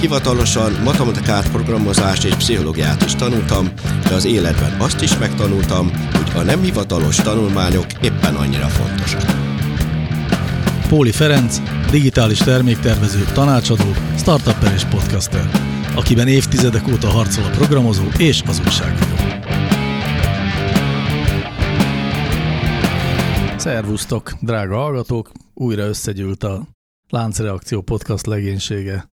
hivatalosan matematikát, programozást és pszichológiát is tanultam, de az életben azt is megtanultam, hogy a nem hivatalos tanulmányok éppen annyira fontosak. Póli Ferenc, digitális terméktervező, tanácsadó, startupper és podcaster, akiben évtizedek óta harcol a programozó és az újságíró. Szervusztok, drága hallgatók! Újra összegyűlt a Láncreakció podcast legénysége,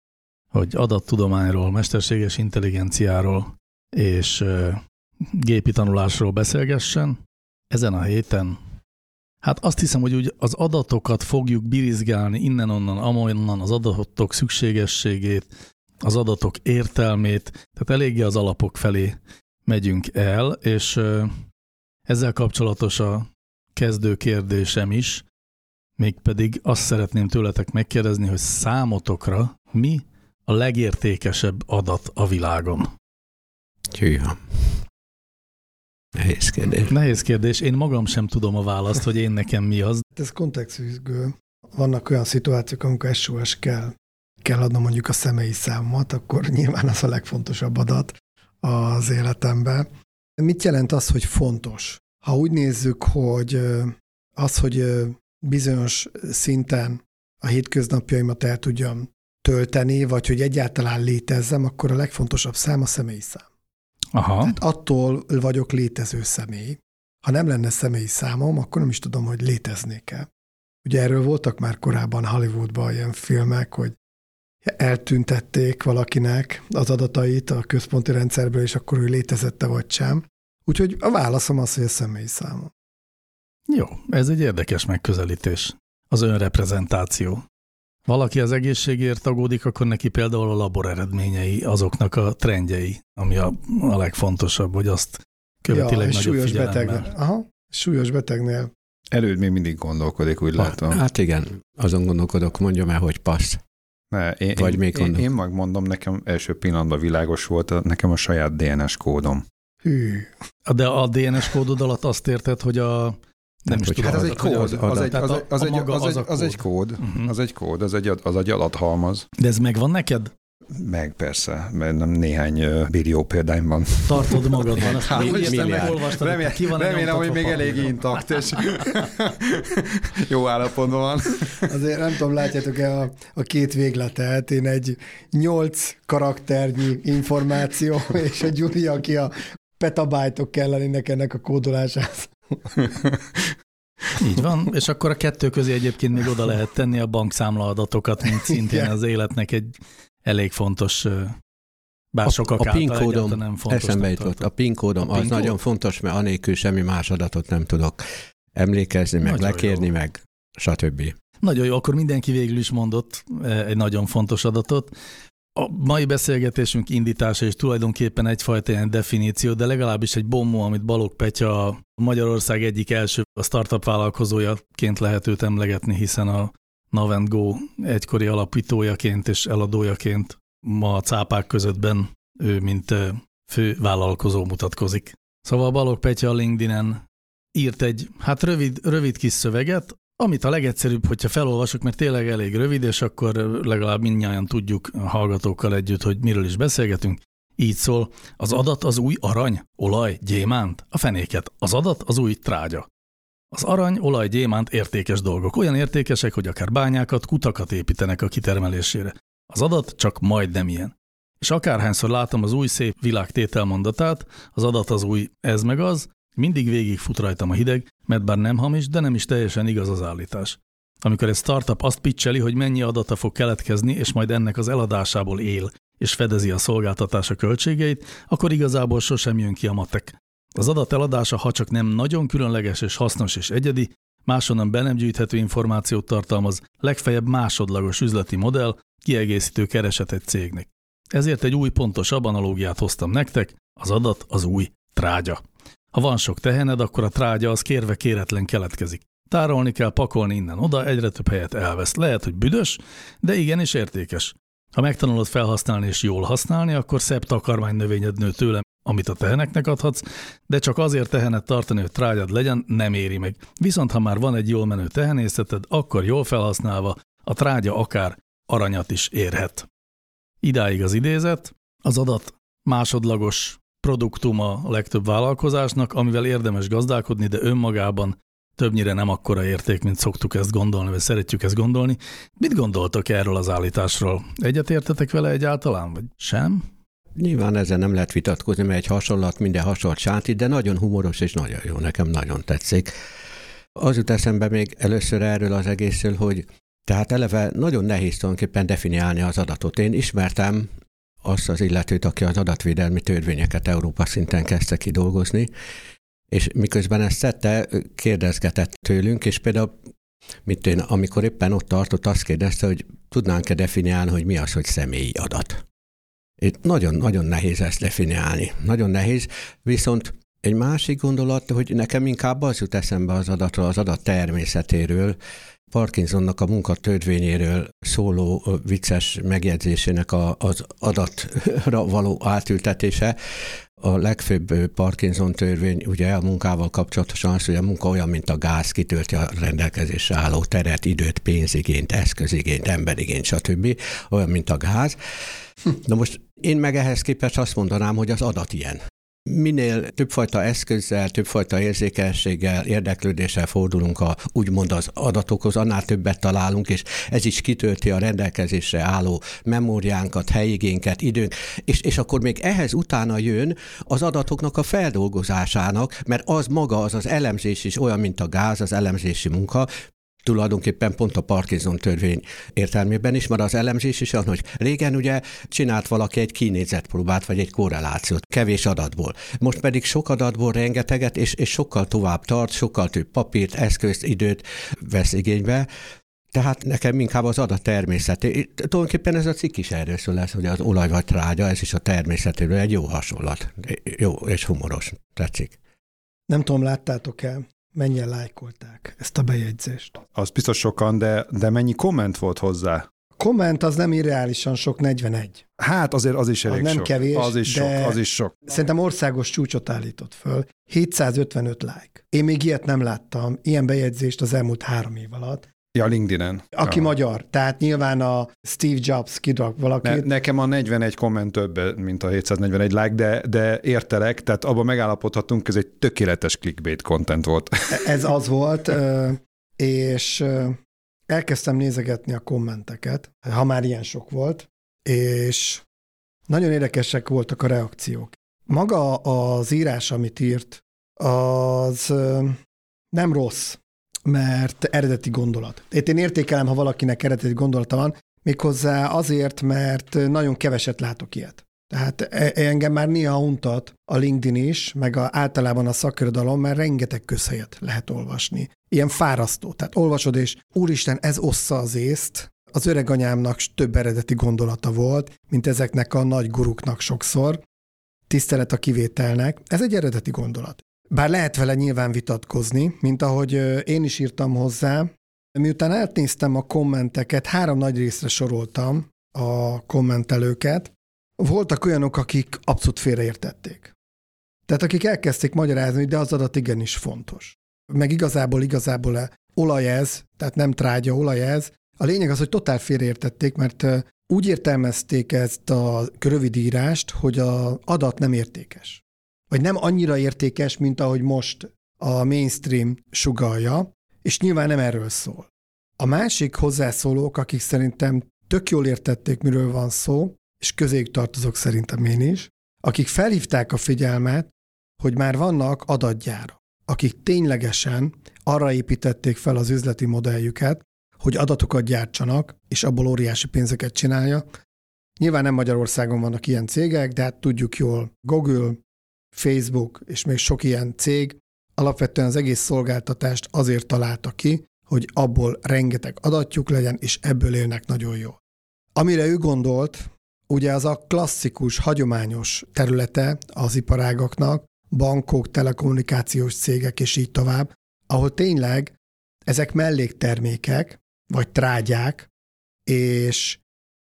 hogy adattudományról, mesterséges intelligenciáról és gépi tanulásról beszélgessen. Ezen a héten, hát azt hiszem, hogy úgy az adatokat fogjuk birizgálni innen-onnan, amonnan az adatok szükségességét, az adatok értelmét, tehát eléggé az alapok felé megyünk el, és ezzel kapcsolatos a kezdő kérdésem is, mégpedig azt szeretném tőletek megkérdezni, hogy számotokra mi a legértékesebb adat a világon? Hűha. Nehéz kérdés. Nehéz kérdés. Én magam sem tudom a választ, hogy én nekem mi az. Ez kontextfüggő. Vannak olyan szituációk, amikor SOS kell, kell adnom mondjuk a személyi számomat, akkor nyilván az a legfontosabb adat az életemben. Mit jelent az, hogy fontos? Ha úgy nézzük, hogy az, hogy bizonyos szinten a hétköznapjaimat el tudjam tölteni, vagy hogy egyáltalán létezzem, akkor a legfontosabb szám a személyi szám. Aha. Tehát attól vagyok létező személy. Ha nem lenne személyi számom, akkor nem is tudom, hogy léteznék-e. Ugye erről voltak már korábban Hollywoodban ilyen filmek, hogy eltüntették valakinek az adatait a központi rendszerből, és akkor ő létezette vagy sem. Úgyhogy a válaszom az, hogy a személyi számom. Jó, ez egy érdekes megközelítés. Az önreprezentáció. Valaki az egészségért aggódik, akkor neki például a labor eredményei, azoknak a trendjei, ami a, a legfontosabb, hogy azt követi ja, legnagyobb súlyos betegnél. Aha, súlyos betegnél. Előd még mindig gondolkodik, úgy látom. Hát igen, azon gondolkodok, mondjam el, hogy passz. Ne, én, Vagy én, még én, én megmondom, nekem első pillanatban világos volt, nekem a saját DNS kódom. Hű. De a DNS kódod alatt azt érted, hogy a nem is tudom. Hát ez egy kód, az, az, egy, az, egy, az, egy, kód, uh-huh. az egy kód, az egy, az egy adathalmaz. De ez megvan neked? Meg persze, mert nem néhány uh, billió példányban. Tartod magadban. Azt hát, Remélem, ki van remélem hogy még elég intakt, és jó állapotban van. Azért nem tudom, látjátok-e a, a két végletet, én egy nyolc karakternyi információ, és a Gyuri, aki a petabájtok kell lennének ennek a kódolásához. Így van, és akkor a kettő közé egyébként még oda lehet tenni a bankszámla adatokat, mint szintén az életnek egy elég fontos bár sokak a PIN kódom nem fontos. Eszembe jutott, a PIN kódom a az PIN nagyon fontos, mert anélkül semmi más adatot nem tudok emlékezni, meg nagyon lekérni, jó. meg stb. Nagyon jó, akkor mindenki végül is mondott egy nagyon fontos adatot. A mai beszélgetésünk indítása és tulajdonképpen egyfajta ilyen definíció, de legalábbis egy bombó, amit Balog Petya Magyarország egyik első a startup vállalkozójaként lehet őt emlegetni, hiszen a Nav Go egykori alapítójaként és eladójaként ma a cápák közöttben ő, mint fő vállalkozó mutatkozik. Szóval Balog Petya a LinkedIn-en írt egy, hát rövid, rövid kis szöveget, amit a legegyszerűbb, hogyha felolvasok, mert tényleg elég rövid, és akkor legalább mindnyáján tudjuk a hallgatókkal együtt, hogy miről is beszélgetünk. Így szól, az adat az új arany, olaj, gyémánt, a fenéket. Az adat az új trágya. Az arany, olaj, gyémánt értékes dolgok. Olyan értékesek, hogy akár bányákat, kutakat építenek a kitermelésére. Az adat csak majdnem ilyen. És akárhányszor látom az új szép világ tételmondatát, az adat az új ez meg az, mindig végig fut rajtam a hideg, mert bár nem hamis, de nem is teljesen igaz az állítás. Amikor egy startup azt pitcheli, hogy mennyi adata fog keletkezni, és majd ennek az eladásából él, és fedezi a szolgáltatása költségeit, akkor igazából sosem jön ki a matek. Az adat eladása, ha csak nem nagyon különleges és hasznos és egyedi, máshonnan be nem gyűjthető információt tartalmaz, legfeljebb másodlagos üzleti modell, kiegészítő kereset egy cégnek. Ezért egy új pontosabb analógiát hoztam nektek, az adat az új trágya. Ha van sok tehened, akkor a trágya az kérve kéretlen keletkezik. Tárolni kell, pakolni innen-oda, egyre több helyet elvesz. Lehet, hogy büdös, de igenis értékes. Ha megtanulod felhasználni és jól használni, akkor szebb takarmány növényed nő tőle, amit a teheneknek adhatsz, de csak azért tehenet tartani, hogy trágyad legyen, nem éri meg. Viszont ha már van egy jól menő tehenészeted, akkor jól felhasználva a trágya akár aranyat is érhet. Idáig az idézet, az adat másodlagos produktum a legtöbb vállalkozásnak, amivel érdemes gazdálkodni, de önmagában többnyire nem akkora érték, mint szoktuk ezt gondolni, vagy szeretjük ezt gondolni. Mit gondoltok erről az állításról? Egyetértetek vele egyáltalán, vagy sem? Nyilván ezzel nem lehet vitatkozni, mert egy hasonlat minden hasonlat sáti, de nagyon humoros és nagyon jó, nekem nagyon tetszik. Az jut eszembe még először erről az egészről, hogy tehát eleve nagyon nehéz tulajdonképpen definiálni az adatot. Én ismertem azt az illetőt, aki az adatvédelmi törvényeket Európa szinten kezdte kidolgozni, és miközben ezt tette, kérdezgetett tőlünk, és például mint én, amikor éppen ott tartott, azt kérdezte, hogy tudnánk-e definiálni, hogy mi az, hogy személyi adat. Itt nagyon-nagyon nehéz ezt definiálni. Nagyon nehéz, viszont egy másik gondolat, hogy nekem inkább az jut eszembe az adatról, az adat természetéről, Parkinsonnak a munkatörvényéről szóló vicces megjegyzésének a, az adatra való átültetése. A legfőbb Parkinson törvény ugye a munkával kapcsolatosan az, hogy a munka olyan, mint a gáz, kitölti a rendelkezésre álló teret, időt, pénzigényt, eszközigényt, emberigényt, stb. Olyan, mint a gáz. Na most én meg ehhez képest azt mondanám, hogy az adat ilyen minél többfajta eszközzel, többfajta érzékenységgel, érdeklődéssel fordulunk a, úgymond az adatokhoz, annál többet találunk, és ez is kitölti a rendelkezésre álló memóriánkat, helyigénket, időnk, és, és akkor még ehhez utána jön az adatoknak a feldolgozásának, mert az maga, az az elemzés is olyan, mint a gáz, az elemzési munka, tulajdonképpen pont a Parkinson törvény értelmében is, mert az elemzés is az, hogy régen ugye csinált valaki egy kinézetpróbát, vagy egy korrelációt, kevés adatból. Most pedig sok adatból rengeteget, és, és sokkal tovább tart, sokkal több papírt, eszközt, időt vesz igénybe, tehát nekem inkább az adat természeti. Tulajdonképpen ez a cikk is erről szól lesz, hogy az olaj vagy trágya, ez is a természetéről egy jó hasonlat. Jó és humoros. Tetszik. Nem tudom, láttátok-e, mennyien lájkolták ezt a bejegyzést? Az biztos sokan, de, de mennyi komment volt hozzá? Komment az nem irreálisan sok, 41. Hát azért az is elég az nem sok. kevés, az is de sok, az is sok. Szerintem országos csúcsot állított föl. 755 like. Én még ilyet nem láttam, ilyen bejegyzést az elmúlt három év alatt. Ja, LinkedIn-en. Aki ja. magyar, tehát nyilván a Steve Jobs kidrak valakit. Ne, nekem a 41 komment több, mint a 741 like, de, de értelek, tehát abban megállapodhatunk, ez egy tökéletes clickbait content volt. Ez az volt, és elkezdtem nézegetni a kommenteket, ha már ilyen sok volt, és nagyon érdekesek voltak a reakciók. Maga az írás, amit írt, az nem rossz mert eredeti gondolat. Itt én értékelem, ha valakinek eredeti gondolata van, méghozzá azért, mert nagyon keveset látok ilyet. Tehát e, engem már néha untat a LinkedIn is, meg a, általában a szakirodalom, mert rengeteg közhelyet lehet olvasni. Ilyen fárasztó. Tehát olvasod, és úristen, ez ossza az észt. Az öreg anyámnak több eredeti gondolata volt, mint ezeknek a nagy guruknak sokszor. Tisztelet a kivételnek. Ez egy eredeti gondolat. Bár lehet vele nyilván vitatkozni, mint ahogy én is írtam hozzá, miután átnéztem a kommenteket, három nagy részre soroltam a kommentelőket, voltak olyanok, akik abszolút félreértették. Tehát akik elkezdték magyarázni, de az adat igenis fontos. Meg igazából, igazából olaj ez, tehát nem trágya, olaj ez. A lényeg az, hogy totál félreértették, mert úgy értelmezték ezt a rövidírást, hogy az adat nem értékes vagy nem annyira értékes, mint ahogy most a mainstream sugalja, és nyilván nem erről szól. A másik hozzászólók, akik szerintem tök jól értették, miről van szó, és közéjük tartozok szerintem én is, akik felhívták a figyelmet, hogy már vannak adatgyárak, akik ténylegesen arra építették fel az üzleti modelljüket, hogy adatokat gyártsanak, és abból óriási pénzeket csinálja. Nyilván nem Magyarországon vannak ilyen cégek, de hát tudjuk jól, Google, Facebook és még sok ilyen cég alapvetően az egész szolgáltatást azért találta ki, hogy abból rengeteg adatjuk legyen, és ebből élnek nagyon jól. Amire ő gondolt, ugye az a klasszikus, hagyományos területe az iparágaknak, bankok, telekommunikációs cégek, és így tovább, ahol tényleg ezek melléktermékek, vagy trágyák, és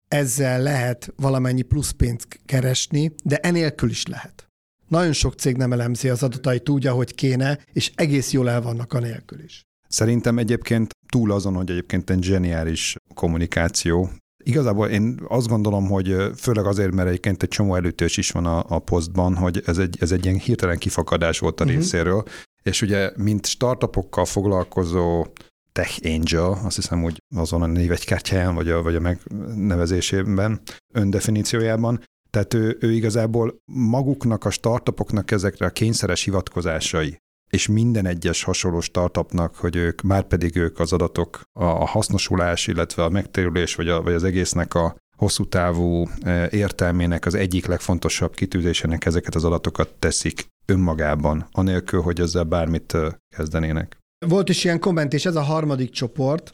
ezzel lehet valamennyi plusz pénzt keresni, de enélkül is lehet. Nagyon sok cég nem elemzi az adatait úgy, ahogy kéne, és egész jól el vannak a nélkül is. Szerintem egyébként túl azon, hogy egyébként egy zseniális kommunikáció, Igazából én azt gondolom, hogy főleg azért, mert egyébként egy csomó előtős is van a, a posztban, hogy ez egy, ez egy ilyen hirtelen kifakadás volt a uh-huh. részéről, és ugye, mint startupokkal foglalkozó Tech Angel, azt hiszem, hogy azon a névegykártyáján, vagy a, vagy a megnevezésében, öndefiníciójában, tehát ő, ő igazából maguknak, a startupoknak ezekre a kényszeres hivatkozásai, és minden egyes hasonló startupnak, hogy ők, már pedig ők az adatok, a hasznosulás, illetve a megtérülés, vagy, a, vagy az egésznek a hosszú távú e, értelmének az egyik legfontosabb kitűzésének ezeket az adatokat teszik önmagában, anélkül, hogy ezzel bármit e, kezdenének. Volt is ilyen komment, és ez a harmadik csoport,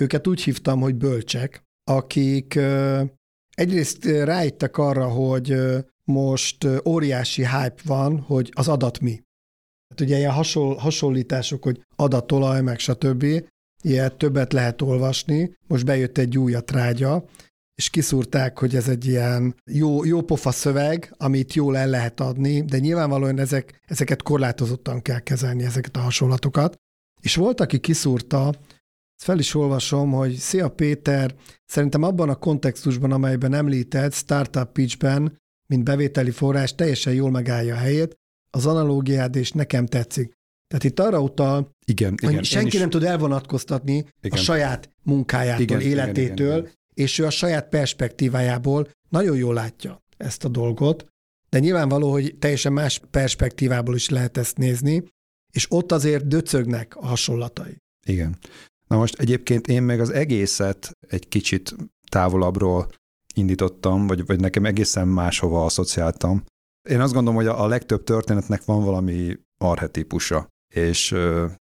őket úgy hívtam, hogy bölcsek, akik e, egyrészt rájöttek arra, hogy most óriási hype van, hogy az adat mi. Hát ugye ilyen hasonl, hasonlítások, hogy adatolaj, meg stb. Ilyet többet lehet olvasni. Most bejött egy új a trágya, és kiszúrták, hogy ez egy ilyen jó, jó pofa szöveg, amit jól el lehet adni, de nyilvánvalóan ezek, ezeket korlátozottan kell kezelni, ezeket a hasonlatokat. És volt, aki kiszúrta, fel is olvasom, hogy Szia Péter, szerintem abban a kontextusban, amelyben említett, Startup Pitchben, mint bevételi forrás teljesen jól megállja a helyét, az analógiád, és nekem tetszik. Tehát itt arra utal, igen, hogy igen, senki is... nem tud elvonatkoztatni igen. a saját munkájától, igen, életétől, igen, igen, igen. és ő a saját perspektívájából nagyon jól látja ezt a dolgot, de nyilvánvaló, hogy teljesen más perspektívából is lehet ezt nézni, és ott azért döcögnek a hasonlatai. Igen. Na most egyébként én meg az egészet egy kicsit távolabbról indítottam, vagy, vagy nekem egészen máshova asszociáltam. Én azt gondolom, hogy a, legtöbb történetnek van valami arhetípusa, és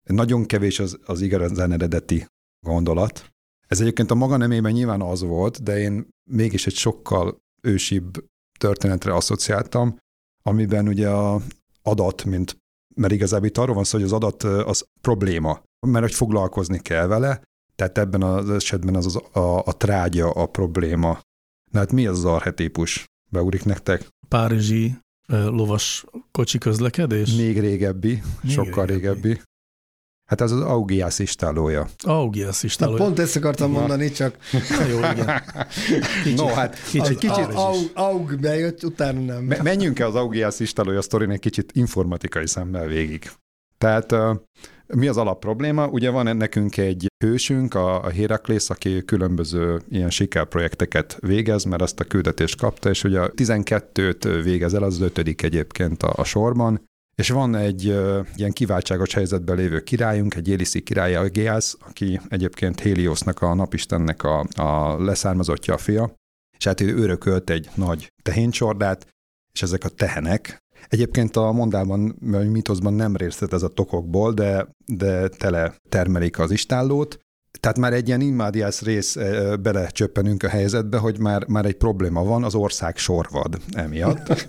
nagyon kevés az, az igazán eredeti gondolat. Ez egyébként a maga nemében nyilván az volt, de én mégis egy sokkal ősibb történetre asszociáltam, amiben ugye a adat, mint, mert igazából itt arról van szó, hogy az adat az probléma, mert hogy foglalkozni kell vele, tehát ebben az esetben az, az a, a trágya a probléma. Na hát mi az az arhetípus? Beugrik nektek? Párizsi lovas kocsi közlekedés? Még régebbi, Még sokkal régebbi. régebbi. Hát az az Augias istálója. Augias istálója. Na, pont ezt akartam mondani, csak... Jó, igen. Kicsit, no, hát kicsit, kicsit Aug, Aug bejött, utána nem. Menjünk-e az Augias istálója sztorin egy kicsit informatikai szemmel végig. Tehát mi az alapprobléma? Ugye van nekünk egy hősünk, a, a Heraklész, aki különböző ilyen sikerprojekteket végez, mert azt a küldetést kapta, és ugye 12-t végez el, az, ötödik egyébként a, a sorban, és van egy uh, ilyen kiváltságos helyzetben lévő királyunk, egy Éliszi király, Algéász, aki egyébként Heliosnak, a napistennek a, a leszármazottja a fia, és hát ő örökölt egy nagy tehéncsordát, és ezek a tehenek Egyébként a mondában, vagy mitoszban nem részlet ez a tokokból, de, de tele termelik az istállót, tehát már egy ilyen immádiász rész belecsöppenünk a helyzetbe, hogy már, már egy probléma van, az ország sorvad emiatt.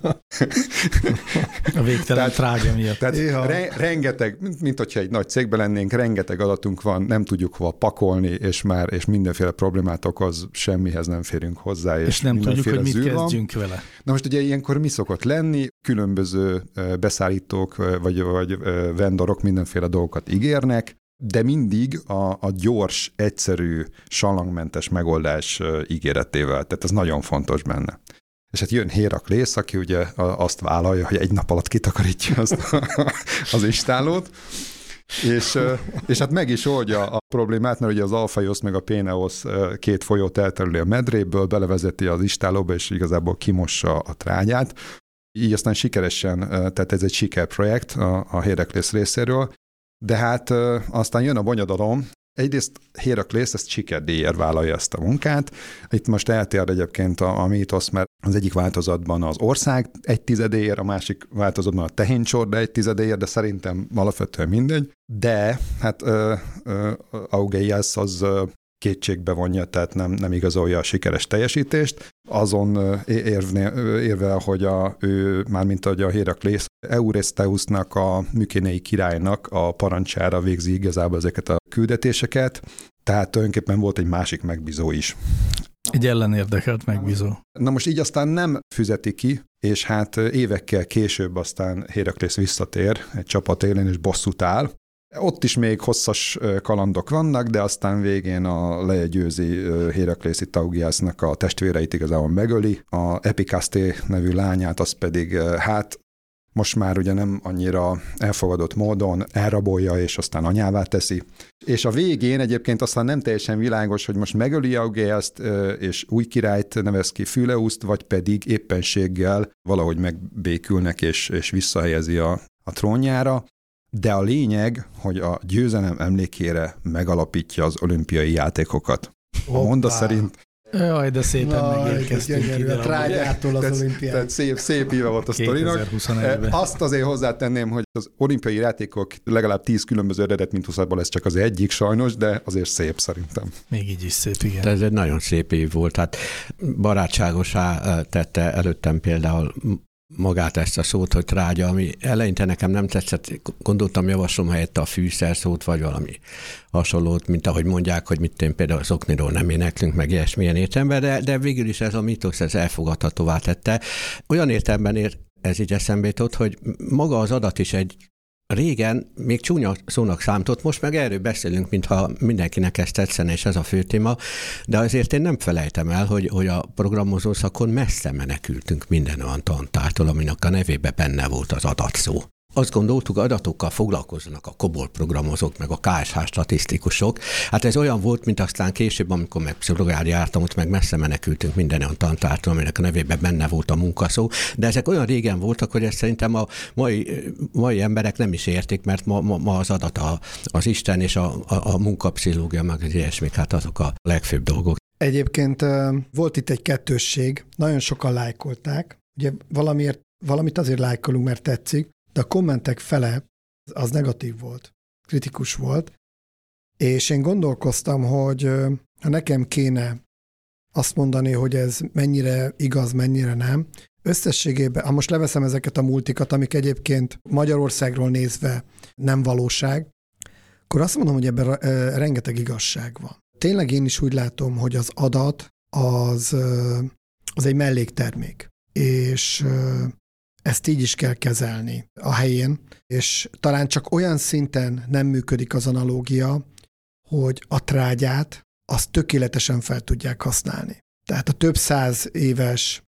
A végtelen trágya miatt. Tehát re, rengeteg, mint, mint hogyha egy nagy cégben lennénk, rengeteg adatunk van, nem tudjuk hova pakolni, és már és mindenféle problémát okoz, semmihez nem férünk hozzá. És, és nem tudjuk, hogy mit kezdjünk van. vele. Na most ugye ilyenkor mi szokott lenni? Különböző beszállítók vagy, vagy vendorok mindenféle dolgokat ígérnek, de mindig a, a gyors, egyszerű, salangmentes megoldás ígéretével. Tehát ez nagyon fontos benne. És hát jön Héraklész, aki ugye azt vállalja, hogy egy nap alatt kitakarítja azt az istálót, és, és hát meg is oldja a problémát, mert ugye az Alfaios meg a Péneos két folyót elterüli a medréből, belevezeti az istálóba, és igazából kimossa a trágyát. Így aztán sikeresen, tehát ez egy sikerprojekt a, a Héraklész részéről, de hát aztán jön a bonyodalom, Egyrészt Héraklész ezt sikerdíjért vállalja ezt a munkát. Itt most eltér egyébként a, a mítosz, mert az egyik változatban az ország egy tizedéért, a másik változatban a tehéncsorda egy tizedéért, de szerintem alapvetően mindegy. De hát uh, uh, Augeias az kétségbe vonja, tehát nem, nem igazolja a sikeres teljesítést. Azon érvne, érvel, hogy a, ő, mármint hogy a Héraklész Eurystheusnak, a Mykénei királynak a parancsára végzi igazából ezeket a küldetéseket, tehát tulajdonképpen volt egy másik megbízó is. Egy ellenérdekelt megbízó. Na most így aztán nem fizeti ki, és hát évekkel később aztán Héraklész visszatér egy csapat élén, és bosszút áll. Ott is még hosszas kalandok vannak, de aztán végén a lejegyőzi Héraklészi Taugiásznak a testvéreit igazából megöli, a Epikaszté nevű lányát az pedig hát most már ugye nem annyira elfogadott módon elrabolja, és aztán anyává teszi. És a végén egyébként aztán nem teljesen világos, hogy most megöli Augéaszt, és új királyt nevez ki Füleuszt, vagy pedig éppenséggel valahogy megbékülnek, és, és visszahelyezi a, a trónjára. De a lényeg, hogy a győzelem emlékére megalapítja az olimpiai játékokat. A monda szerint Jaj, de szépen Jaj, megérkeztünk ide. A trágyától az olimpián. Tehát szép, szép éve volt a sztorinak. Azt azért hozzátenném, hogy az olimpiai játékok legalább tíz különböző eredet, mint 20 ez csak az egyik sajnos, de azért szép szerintem. Még így is szép, igen. De ez egy nagyon szép év volt. Hát barátságosá tette előttem például magát ezt a szót, hogy trágya, ami eleinte nekem nem tetszett, gondoltam, javaslom helyette a fűszer szót, vagy valami hasonlót, mint ahogy mondják, hogy mit én például az okniról nem éneklünk, meg ilyesmilyen értelemben, de, de végül is ez a mitosz, ez elfogadhatóvá tette. Olyan értelemben ér, ez így eszembe jutott, hogy maga az adat is egy Régen még csúnya szónak számított, most meg erről beszélünk, mintha mindenkinek ezt tetszene, és ez a fő téma, de azért én nem felejtem el, hogy, hogy a programozó szakon messze menekültünk minden olyan tantártól, aminek a nevébe benne volt az adatszó. Azt gondoltuk, adatokkal foglalkoznak a COBOL programozók, meg a KSH statisztikusok. Hát ez olyan volt, mint aztán később, amikor meg pszichológiára jártam, ott meg messze menekültünk minden olyan tantártól, aminek a nevében benne volt a munkaszó. De ezek olyan régen voltak, hogy ezt szerintem a mai, mai emberek nem is értik, mert ma, ma, ma az adat a, az Isten és a, a, a munkapszichológia, meg az ilyesmik, hát azok a legfőbb dolgok. Egyébként volt itt egy kettősség, nagyon sokan lájkolták. Ugye valamiért, valamit azért lájkolunk, mert tetszik, de a kommentek fele az negatív volt, kritikus volt, és én gondolkoztam, hogy ha nekem kéne azt mondani, hogy ez mennyire igaz, mennyire nem, összességében, ha most leveszem ezeket a multikat, amik egyébként Magyarországról nézve nem valóság, akkor azt mondom, hogy ebben rengeteg igazság van. Tényleg én is úgy látom, hogy az adat az, az egy melléktermék, és ezt így is kell kezelni a helyén, és talán csak olyan szinten nem működik az analógia, hogy a trágyát azt tökéletesen fel tudják használni. Tehát a több száz éves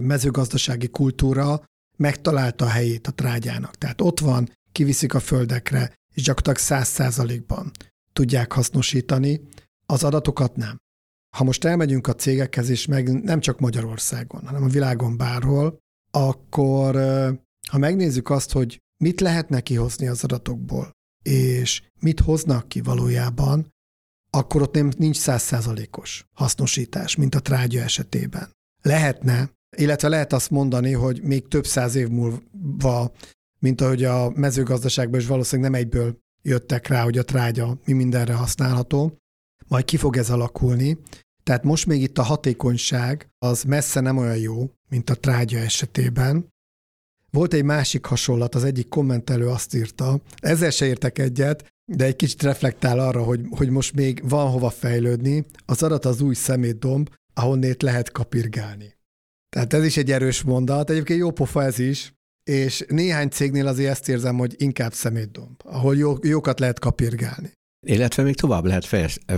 mezőgazdasági kultúra megtalálta a helyét a trágyának. Tehát ott van, kiviszik a földekre, és gyakorlatilag száz százalékban tudják hasznosítani, az adatokat nem. Ha most elmegyünk a cégekhez, és meg nem csak Magyarországon, hanem a világon bárhol, akkor ha megnézzük azt, hogy mit lehetne kihozni az adatokból, és mit hoznak ki valójában, akkor ott nem, nincs százszázalékos hasznosítás, mint a trágya esetében. Lehetne, illetve lehet azt mondani, hogy még több száz év múlva, mint ahogy a mezőgazdaságban is valószínűleg nem egyből jöttek rá, hogy a trágya mi mindenre használható, majd ki fog ez alakulni. Tehát most még itt a hatékonyság az messze nem olyan jó, mint a trágya esetében. Volt egy másik hasonlat, az egyik kommentelő azt írta, ezzel se értek egyet, de egy kicsit reflektál arra, hogy, hogy most még van hova fejlődni, az adat az új szemétdomb, ahonnét lehet kapirgálni. Tehát ez is egy erős mondat, egyébként jó pofa ez is, és néhány cégnél azért ezt érzem, hogy inkább szemétdomb, ahol jó, jókat lehet kapirgálni. Illetve még tovább lehet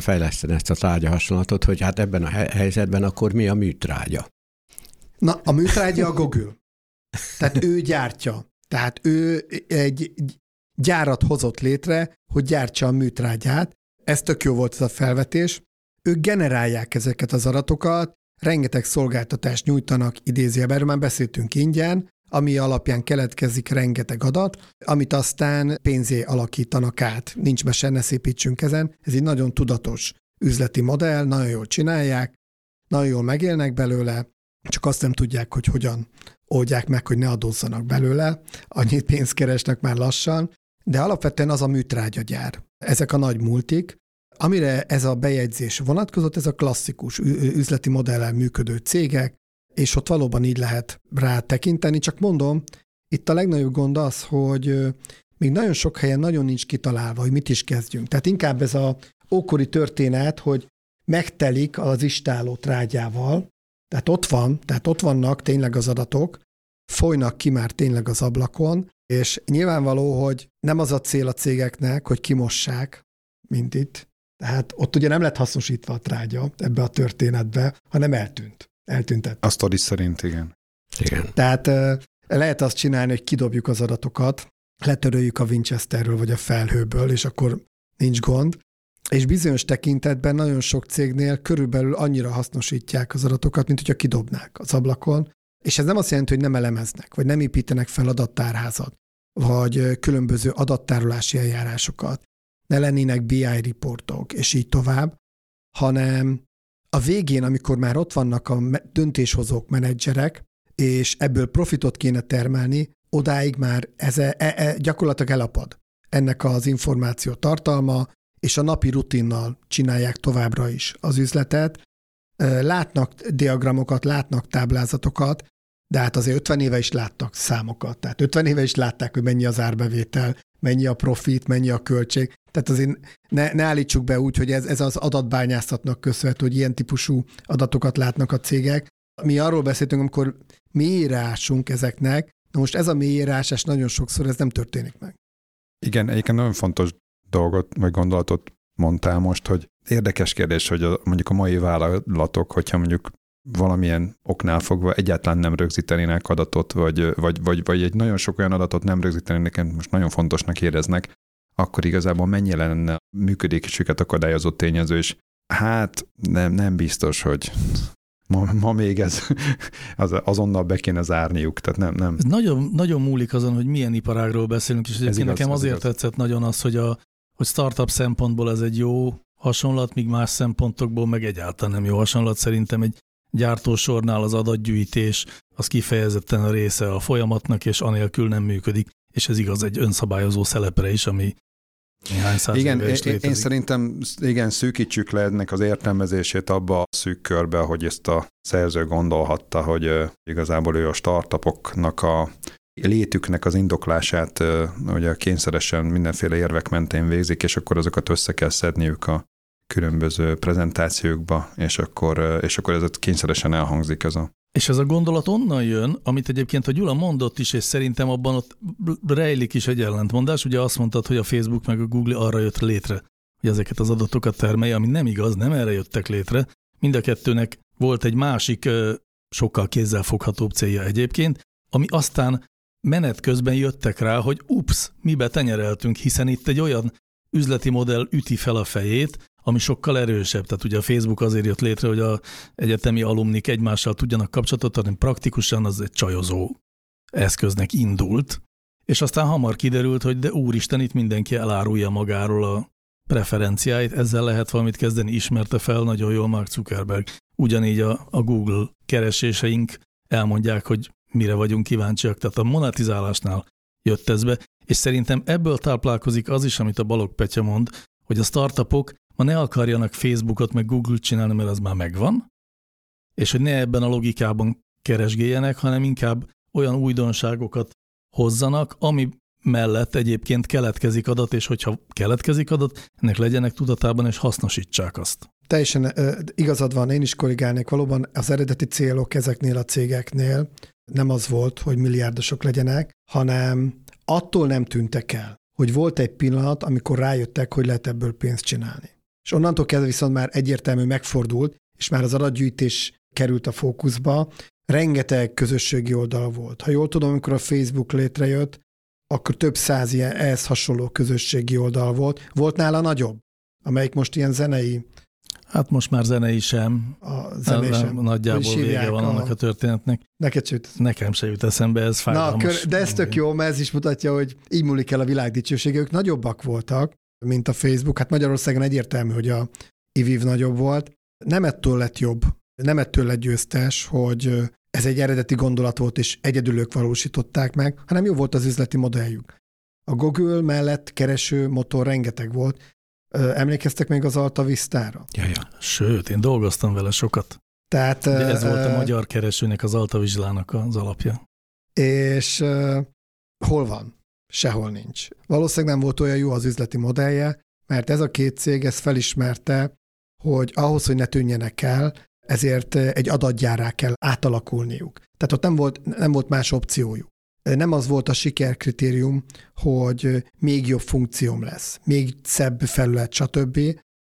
fejleszteni ezt a trágya hasonlatot, hogy hát ebben a helyzetben akkor mi a műtrágya? Na, a műtrágya a Google. Tehát ő gyártja. Tehát ő egy gyárat hozott létre, hogy gyártsa a műtrágyát. Ez tök jó volt ez a felvetés. Ők generálják ezeket az adatokat, rengeteg szolgáltatást nyújtanak idézőjelben, erről már beszéltünk ingyen, ami alapján keletkezik rengeteg adat, amit aztán pénzé alakítanak át. Nincs be se, ne szépítsünk ezen. Ez egy nagyon tudatos üzleti modell, nagyon jól csinálják, nagyon jól megélnek belőle, csak azt nem tudják, hogy hogyan oldják meg, hogy ne adózzanak belőle, annyit pénzt keresnek már lassan, de alapvetően az a műtrágyagyár. Ezek a nagy multik, Amire ez a bejegyzés vonatkozott, ez a klasszikus üzleti modellel működő cégek, és ott valóban így lehet rá tekinteni, csak mondom, itt a legnagyobb gond az, hogy még nagyon sok helyen nagyon nincs kitalálva, hogy mit is kezdjünk. Tehát inkább ez a ókori történet, hogy megtelik az istáló trágyával, tehát ott van, tehát ott vannak tényleg az adatok, folynak ki már tényleg az ablakon, és nyilvánvaló, hogy nem az a cél a cégeknek, hogy kimossák, mint itt. Tehát ott ugye nem lett hasznosítva a trágya ebbe a történetbe, hanem eltűnt. Eltűntett. A sztori szerint, igen. Igen. Tehát lehet azt csinálni, hogy kidobjuk az adatokat, letöröljük a Winchesterről vagy a felhőből, és akkor nincs gond. És bizonyos tekintetben nagyon sok cégnél körülbelül annyira hasznosítják az adatokat, mint hogyha kidobnák az ablakon. És ez nem azt jelenti, hogy nem elemeznek, vagy nem építenek fel adattárházat, vagy különböző adattárolási eljárásokat, ne lennének BI riportok, és így tovább, hanem a végén, amikor már ott vannak a döntéshozók, menedzserek, és ebből profitot kéne termelni, odáig már ez e, e, e, gyakorlatilag elapad ennek az információ tartalma, és a napi rutinnal csinálják továbbra is az üzletet. Látnak diagramokat, látnak táblázatokat, de hát azért 50 éve is láttak számokat. Tehát 50 éve is látták, hogy mennyi az árbevétel, mennyi a profit, mennyi a költség. Tehát azért ne, ne állítsuk be úgy, hogy ez, ez az adatbányászatnak köszönhető, hogy ilyen típusú adatokat látnak a cégek. Mi arról beszéltünk, amikor mélyre ásunk ezeknek, na most ez a mélyírásás nagyon sokszor ez nem történik meg. Igen, egyébként nagyon fontos dolgot, vagy gondolatot mondtál most, hogy érdekes kérdés, hogy a, mondjuk a mai vállalatok, hogyha mondjuk valamilyen oknál fogva egyáltalán nem rögzítenének adatot, vagy, vagy, vagy, vagy egy nagyon sok olyan adatot nem rögzítenének, most nagyon fontosnak éreznek, akkor igazából mennyi lenne működésüket akadályozó tényező, és hát nem, nem biztos, hogy ma, ma még ez az, azonnal be kéne zárniuk, tehát nem. nem. Ez nagyon, nagyon múlik azon, hogy milyen iparágról beszélünk, és ez igaz, nekem azért igaz. tetszett nagyon az, hogy, a, hogy startup szempontból ez egy jó hasonlat, míg más szempontokból meg egyáltalán nem jó hasonlat. Szerintem egy gyártósornál az adatgyűjtés az kifejezetten a része a folyamatnak, és anélkül nem működik, és ez igaz egy önszabályozó szelepre is, ami néhány száz Igen, én, én szerintem igen, szűkítsük le ennek az értelmezését abba a szűk körbe, hogy ezt a szerző gondolhatta, hogy igazából ő a startupoknak a létüknek az indoklását ugye kényszeresen mindenféle érvek mentén végzik, és akkor azokat össze kell szedniük a különböző prezentációkba, és akkor, és akkor ez kényszeresen elhangzik ez a és ez a gondolat onnan jön, amit egyébként a Gyula mondott is, és szerintem abban ott rejlik is egy ellentmondás. Ugye azt mondtad, hogy a Facebook meg a Google arra jött létre, hogy ezeket az adatokat termelje, ami nem igaz, nem erre jöttek létre. Mind a kettőnek volt egy másik, sokkal kézzelfoghatóbb célja egyébként, ami aztán menet közben jöttek rá, hogy ups, mibe tenyereltünk, hiszen itt egy olyan üzleti modell üti fel a fejét, ami sokkal erősebb. Tehát ugye a Facebook azért jött létre, hogy a egyetemi alumnik egymással tudjanak kapcsolatot tartani, praktikusan az egy csajozó eszköznek indult, és aztán hamar kiderült, hogy de úristen, itt mindenki elárulja magáról a preferenciáit, ezzel lehet valamit kezdeni, ismerte fel nagyon jól Mark Zuckerberg. Ugyanígy a, a Google kereséseink elmondják, hogy mire vagyunk kíváncsiak, tehát a monetizálásnál jött ez be, és szerintem ebből táplálkozik az is, amit a Balog Petya mond, hogy a startupok ma ne akarjanak Facebookot meg Google-t csinálni, mert az már megvan, és hogy ne ebben a logikában keresgéljenek, hanem inkább olyan újdonságokat hozzanak, ami mellett egyébként keletkezik adat, és hogyha keletkezik adat, ennek legyenek tudatában, és hasznosítsák azt. Teljesen igazad van, én is korrigálnék. Valóban az eredeti célok ezeknél a cégeknél nem az volt, hogy milliárdosok legyenek, hanem attól nem tűntek el, hogy volt egy pillanat, amikor rájöttek, hogy lehet ebből pénzt csinálni. És onnantól kezdve viszont már egyértelmű megfordult, és már az adatgyűjtés került a fókuszba, rengeteg közösségi oldal volt. Ha jól tudom, amikor a Facebook létrejött, akkor több száz ilyen ehhez hasonló közösségi oldal volt. Volt nála nagyobb, amelyik most ilyen zenei Hát most már zenei sem. A zenei sem. Nagyjából vége van a... annak a történetnek. Neked jut. Nekem se jut eszembe, ez fájdalmas. Na, kör, de ez tök jó, mert ez is mutatja, hogy így múlik el a világ dicsősége. Ők nagyobbak voltak, mint a Facebook. Hát Magyarországon egyértelmű, hogy a IVIV nagyobb volt. Nem ettől lett jobb, nem ettől lett győztes, hogy ez egy eredeti gondolat volt, és egyedül ők valósították meg, hanem jó volt az üzleti modelljük. A Google mellett kereső motor rengeteg volt, Emlékeztek még az Alta Vista-ra? Ja, ja. Sőt, én dolgoztam vele sokat. Tehát, De ez volt a magyar keresőnek, az Alta Vizslának az alapja. És uh, hol van? Sehol nincs. Valószínűleg nem volt olyan jó az üzleti modellje, mert ez a két cég ezt felismerte, hogy ahhoz, hogy ne tűnjenek el, ezért egy adatgyárrá kell átalakulniuk. Tehát ott nem volt, nem volt más opciójuk. Nem az volt a sikerkritérium, hogy még jobb funkcióm lesz, még szebb felület, stb.,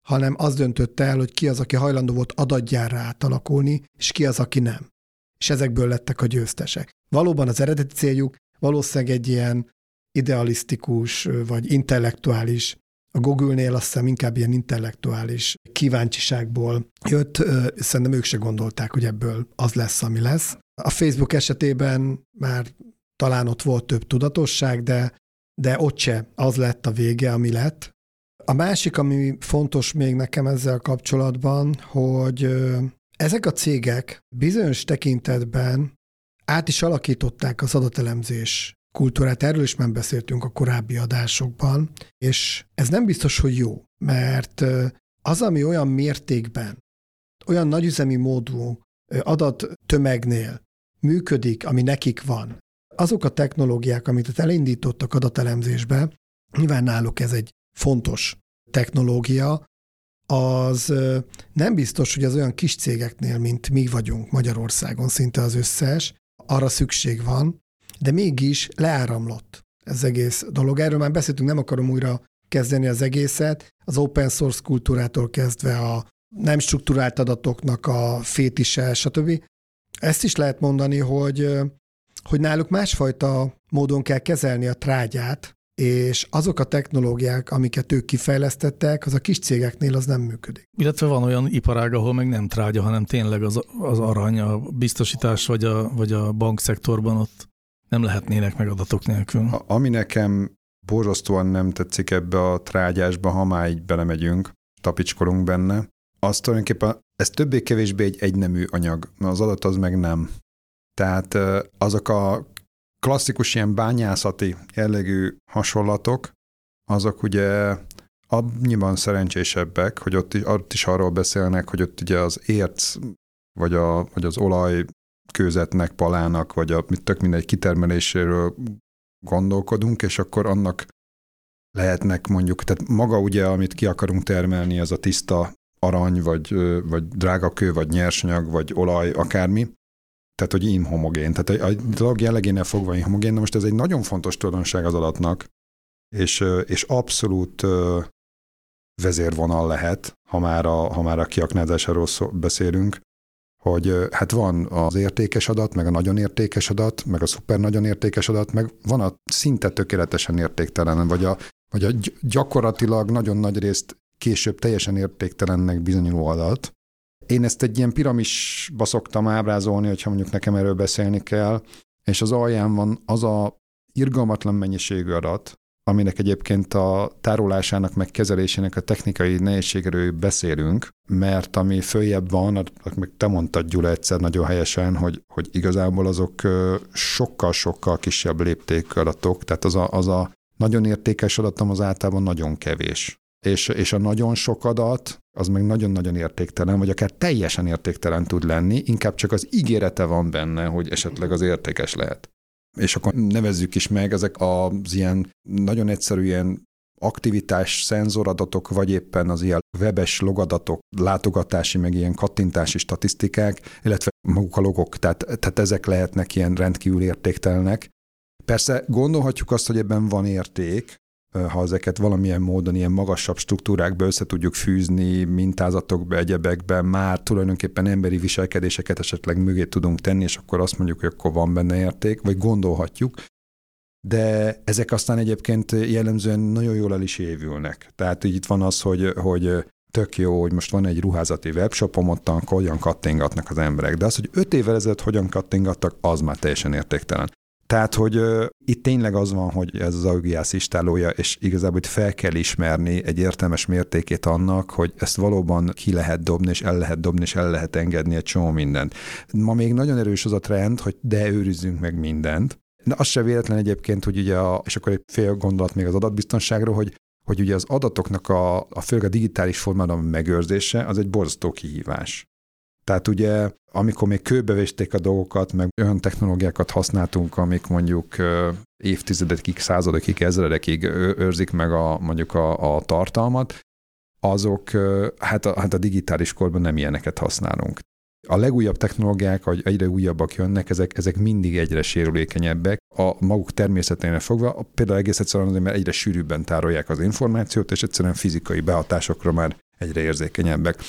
hanem az döntötte el, hogy ki az, aki hajlandó volt adatgyárra átalakulni, és ki az, aki nem. És ezekből lettek a győztesek. Valóban az eredeti céljuk valószínűleg egy ilyen idealisztikus vagy intellektuális, a Google-nél azt hiszem inkább ilyen intellektuális kíváncsiságból jött, szerintem ők se gondolták, hogy ebből az lesz, ami lesz. A Facebook esetében már talán ott volt több tudatosság, de, de ott se az lett a vége, ami lett. A másik, ami fontos még nekem ezzel kapcsolatban, hogy ezek a cégek bizonyos tekintetben át is alakították az adatelemzés kultúrát, erről is már beszéltünk a korábbi adásokban, és ez nem biztos, hogy jó, mert az, ami olyan mértékben, olyan nagyüzemi módú adattömegnél működik, ami nekik van, azok a technológiák, amit elindítottak adatelemzésbe, nyilván náluk ez egy fontos technológia, az nem biztos, hogy az olyan kis cégeknél, mint mi vagyunk Magyarországon, szinte az összes, arra szükség van, de mégis leáramlott ez egész dolog. Erről már beszéltünk, nem akarom újra kezdeni az egészet. Az open source kultúrától kezdve a nem struktúrált adatoknak a fétise, stb. Ezt is lehet mondani, hogy, hogy náluk másfajta módon kell kezelni a trágyát, és azok a technológiák, amiket ők kifejlesztettek, az a kis cégeknél az nem működik. Illetve van olyan iparág, ahol meg nem trágya, hanem tényleg az, az arany, a biztosítás vagy a, vagy a bankszektorban ott nem lehetnének meg adatok nélkül. A, ami nekem borzasztóan nem tetszik ebbe a trágyásba, ha már így belemegyünk, tapicskolunk benne, az tulajdonképpen ez többé-kevésbé egy egynemű anyag, az adat az meg nem. Tehát azok a klasszikus ilyen bányászati jellegű hasonlatok, azok ugye annyiban szerencsésebbek, hogy ott is, ott is arról beszélnek, hogy ott ugye az érc, vagy, a, vagy az olaj kőzetnek, palának, vagy a tök mindegy kitermeléséről gondolkodunk, és akkor annak lehetnek mondjuk, tehát maga ugye, amit ki akarunk termelni, az a tiszta arany, vagy, vagy drága kő, vagy nyersanyag, vagy olaj, akármi, tehát hogy inhomogén. Tehát a, a dolog jellegénél fogva inhomogén, de most ez egy nagyon fontos tulajdonság az adatnak, és, és abszolút vezérvonal lehet, ha már a, ha már a kiaknázásáról szó, beszélünk, hogy hát van az értékes adat, meg a nagyon értékes adat, meg a szuper nagyon értékes adat, meg van a szinte tökéletesen értéktelen, vagy a, vagy a gyakorlatilag nagyon nagy részt később teljesen értéktelennek bizonyuló adat. Én ezt egy ilyen piramisba szoktam ábrázolni, hogyha mondjuk nekem erről beszélni kell, és az alján van az a irgalmatlan mennyiségű adat, aminek egyébként a tárolásának, meg kezelésének a technikai nehézségéről beszélünk, mert ami följebb van, meg te mondtad Gyula egyszer nagyon helyesen, hogy, hogy igazából azok sokkal-sokkal kisebb léptékű adatok, tehát az a, az a nagyon értékes adatom az általában nagyon kevés. És, és a nagyon sok adat, az meg nagyon-nagyon értéktelen, vagy akár teljesen értéktelen tud lenni, inkább csak az ígérete van benne, hogy esetleg az értékes lehet és akkor nevezzük is meg ezek az ilyen nagyon egyszerű ilyen aktivitás szenzoradatok, vagy éppen az ilyen webes logadatok, látogatási, meg ilyen kattintási statisztikák, illetve maguk a logok, tehát, tehát ezek lehetnek ilyen rendkívül értéktelenek. Persze gondolhatjuk azt, hogy ebben van érték, ha ezeket valamilyen módon ilyen magasabb struktúrákba össze tudjuk fűzni, mintázatokba, egyebekbe, már tulajdonképpen emberi viselkedéseket esetleg mögé tudunk tenni, és akkor azt mondjuk, hogy akkor van benne érték, vagy gondolhatjuk. De ezek aztán egyébként jellemzően nagyon jól el is évülnek. Tehát így itt van az, hogy, hogy tök jó, hogy most van egy ruházati webshopom, ott hogyan kattingatnak az emberek. De az, hogy öt évvel ezelőtt hogyan kattingattak, az már teljesen értéktelen. Tehát, hogy itt tényleg az van, hogy ez az augiász istálója, és igazából itt fel kell ismerni egy értelmes mértékét annak, hogy ezt valóban ki lehet dobni, és el lehet dobni, és el lehet engedni egy csomó mindent. Ma még nagyon erős az a trend, hogy de őrizzünk meg mindent. De az se véletlen egyébként, hogy ugye, a, és akkor egy fél gondolat még az adatbiztonságról, hogy hogy ugye az adatoknak a, a főleg a digitális formában megőrzése az egy borzasztó kihívás. Tehát ugye, amikor még kőbevésték a dolgokat, meg olyan technológiákat használtunk, amik mondjuk évtizedekig, századokig, ezredekig őrzik meg a, mondjuk a, a tartalmat, azok hát a, hát a digitális korban nem ilyeneket használunk. A legújabb technológiák, hogy egyre újabbak jönnek, ezek, ezek mindig egyre sérülékenyebbek. A maguk természeténél fogva, például egész egyszerűen azért, mert egyre sűrűbben tárolják az információt, és egyszerűen fizikai behatásokra már egyre érzékenyebbek.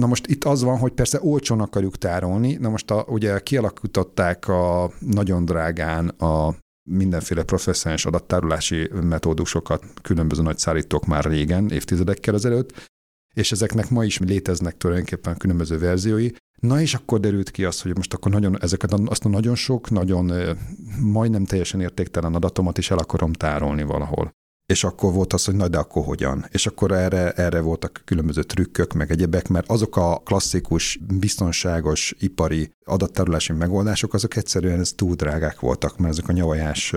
Na most itt az van, hogy persze olcsón akarjuk tárolni, na most a, ugye kialakították a nagyon drágán a mindenféle professzionális adattárolási metódusokat különböző nagy szállítók már régen, évtizedekkel ezelőtt, és ezeknek ma is léteznek tulajdonképpen különböző verziói. Na és akkor derült ki az, hogy most akkor nagyon, ezeket azt a nagyon sok, nagyon majdnem teljesen értéktelen adatomat is el akarom tárolni valahol és akkor volt az, hogy na de akkor hogyan. És akkor erre, erre voltak különböző trükkök, meg egyebek, mert azok a klasszikus, biztonságos, ipari adattárolási megoldások, azok egyszerűen ez túl drágák voltak, mert ezek a nyavajás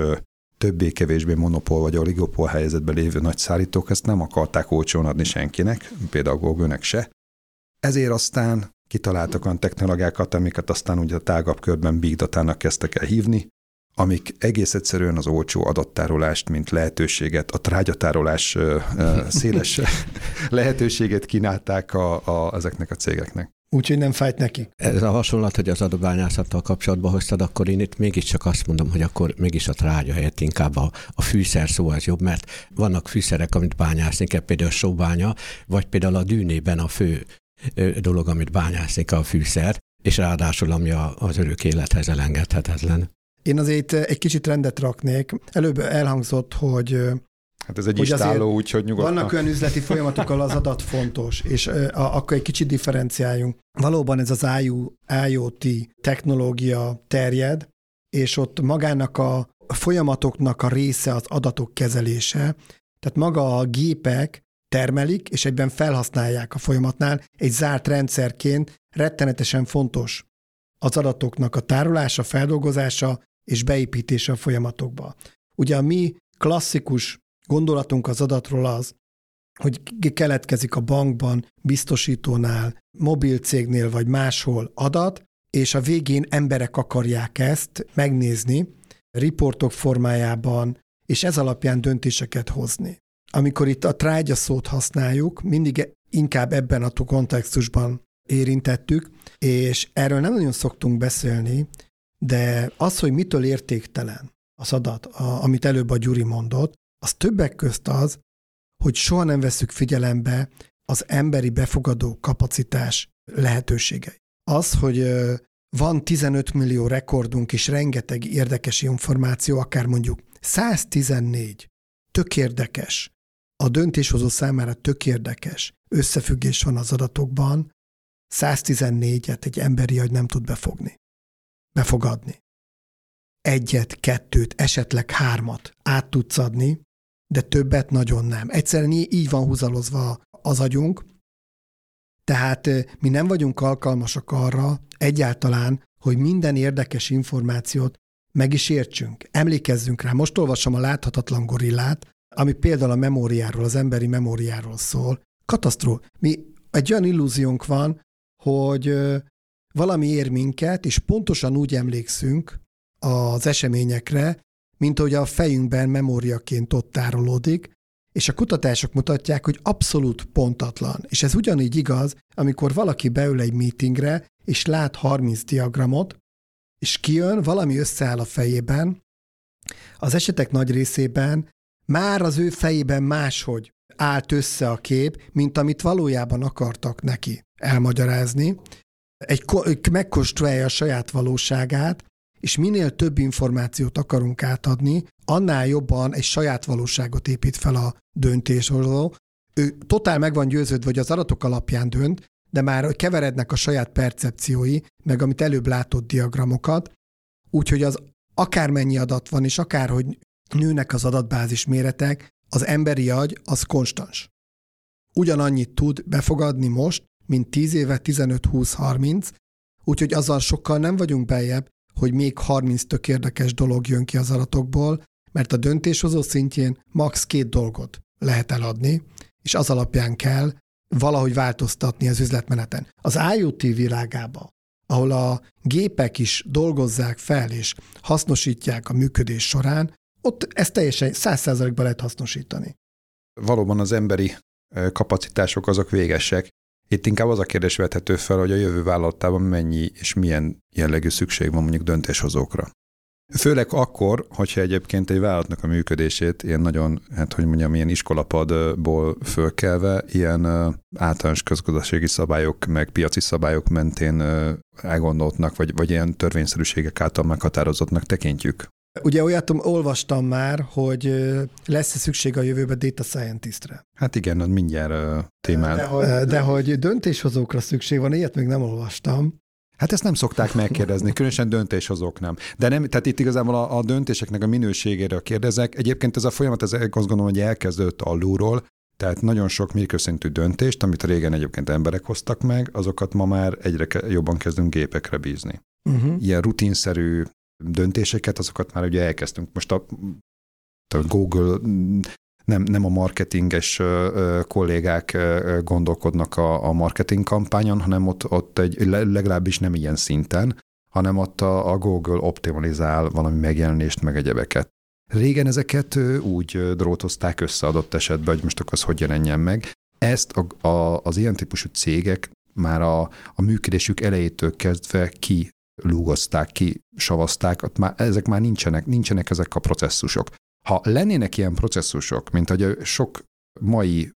többé-kevésbé monopól vagy oligopól helyzetben lévő nagy szállítók ezt nem akarták olcsón adni senkinek, például google se. Ezért aztán kitaláltak olyan technológiákat, amiket aztán ugye a tágabb körben big data-nak kezdtek el hívni, amik egész egyszerűen az olcsó adattárolást, mint lehetőséget, a trágyatárolás széles lehetőséget kínálták a, a, ezeknek a cégeknek. Úgyhogy nem fájt neki. Ez a hasonlat, hogy az adatbányászattal kapcsolatban hoztad, akkor én itt mégiscsak azt mondom, hogy akkor mégis a trágya helyett inkább a, a fűszer szó az jobb, mert vannak fűszerek, amit bányászni kell, például a sóbánya, vagy például a dűnében a fő dolog, amit bányászni kell a fűszer, és ráadásul ami az örök élethez elengedhetetlen. Én azért egy kicsit rendet raknék. Előbb elhangzott, hogy Hát ez egy hogy istáló, úgyhogy nyugodtan. Vannak olyan üzleti folyamatok, ahol az adat fontos, és a, akkor egy kicsit differenciáljunk. Valóban ez az IoT technológia terjed, és ott magának a folyamatoknak a része az adatok kezelése. Tehát maga a gépek termelik, és egyben felhasználják a folyamatnál egy zárt rendszerként rettenetesen fontos az adatoknak a tárolása, feldolgozása és beépítése a folyamatokba. Ugye a mi klasszikus gondolatunk az adatról az, hogy keletkezik a bankban, biztosítónál, mobil cégnél vagy máshol adat, és a végén emberek akarják ezt megnézni, riportok formájában, és ez alapján döntéseket hozni. Amikor itt a trágya szót használjuk, mindig inkább ebben a kontextusban érintettük, és erről nem nagyon szoktunk beszélni, de az, hogy mitől értéktelen az adat, a, amit előbb a Gyuri mondott, az többek közt az, hogy soha nem veszük figyelembe az emberi befogadó kapacitás lehetőségei. Az, hogy van 15 millió rekordunk és rengeteg érdekes információ, akár mondjuk 114 tök érdekes, a döntéshozó számára tök érdekes összefüggés van az adatokban, 114-et egy emberi agy nem tud befogni, befogadni. Egyet, kettőt, esetleg hármat át tudsz adni, de többet nagyon nem. Egyszerűen így van húzalozva az agyunk, tehát mi nem vagyunk alkalmasak arra egyáltalán, hogy minden érdekes információt meg is értsünk, emlékezzünk rá. Most olvasom a láthatatlan gorillát, ami például a memóriáról, az emberi memóriáról szól. Katasztró. Mi egy olyan illúziónk van, hogy valami ér minket, és pontosan úgy emlékszünk az eseményekre, mint hogy a fejünkben memóriaként ott tárolódik, és a kutatások mutatják, hogy abszolút pontatlan. És ez ugyanígy igaz, amikor valaki beül egy meetingre, és lát 30 diagramot, és kijön, valami összeáll a fejében, az esetek nagy részében már az ő fejében máshogy állt össze a kép, mint amit valójában akartak neki elmagyarázni. Egy, megkóstolja a saját valóságát, és minél több információt akarunk átadni, annál jobban egy saját valóságot épít fel a döntéshozó. Ő totál meg van győződve, hogy az adatok alapján dönt, de már keverednek a saját percepciói, meg amit előbb látott diagramokat, úgyhogy az akármennyi adat van, és akárhogy nőnek az adatbázis méretek, az emberi agy az konstans. Ugyanannyit tud befogadni most, mint 10 éve, 15, 20, 30, úgyhogy azzal sokkal nem vagyunk beljebb, hogy még 30 tök érdekes dolog jön ki az adatokból, mert a döntéshozó szintjén max. két dolgot lehet eladni, és az alapján kell valahogy változtatni az üzletmeneten. Az IoT világába, ahol a gépek is dolgozzák fel és hasznosítják a működés során, ott ezt teljesen száz százalékban lehet hasznosítani. Valóban az emberi kapacitások azok végesek. Itt inkább az a kérdés vethető fel, hogy a jövő vállalatában mennyi és milyen jellegű szükség van mondjuk döntéshozókra. Főleg akkor, hogyha egyébként egy vállalatnak a működését ilyen nagyon, hát hogy mondjam, ilyen iskolapadból fölkelve, ilyen általános közgazdasági szabályok, meg piaci szabályok mentén elgondoltnak, vagy, vagy ilyen törvényszerűségek által meghatározottnak tekintjük. Ugye olyat olvastam már, hogy lesz-e szükség a jövőben data scientistre. Hát igen, mindjárt témád. De, hogy, de hogy döntéshozókra szükség van, ilyet még nem olvastam. Hát ezt nem szokták megkérdezni, különösen döntéshozók nem. De nem, tehát itt igazából a, a döntéseknek a minőségére kérdezek. Egyébként ez a folyamat, ez azt gondolom, hogy elkezdődött alulról, tehát nagyon sok mikroszintű döntést, amit régen egyébként emberek hoztak meg, azokat ma már egyre jobban kezdünk gépekre bízni. Uh-huh. Ilyen rutinszerű döntéseket, azokat már ugye elkezdtünk. Most a, a Google nem, nem a marketinges kollégák gondolkodnak a, a marketing kampányon, hanem ott, ott egy, legalábbis nem ilyen szinten, hanem ott a, a Google optimalizál valami megjelenést, meg egyebeket. Régen ezeket úgy drótozták össze adott esetben, hogy most akkor az hogy jelenjen meg. Ezt a, a, az ilyen típusú cégek már a, a működésük elejétől kezdve ki lúgozták, ki savazták, ott már, ezek már nincsenek, nincsenek ezek a processzusok. Ha lennének ilyen processzusok, mint hogy sok mai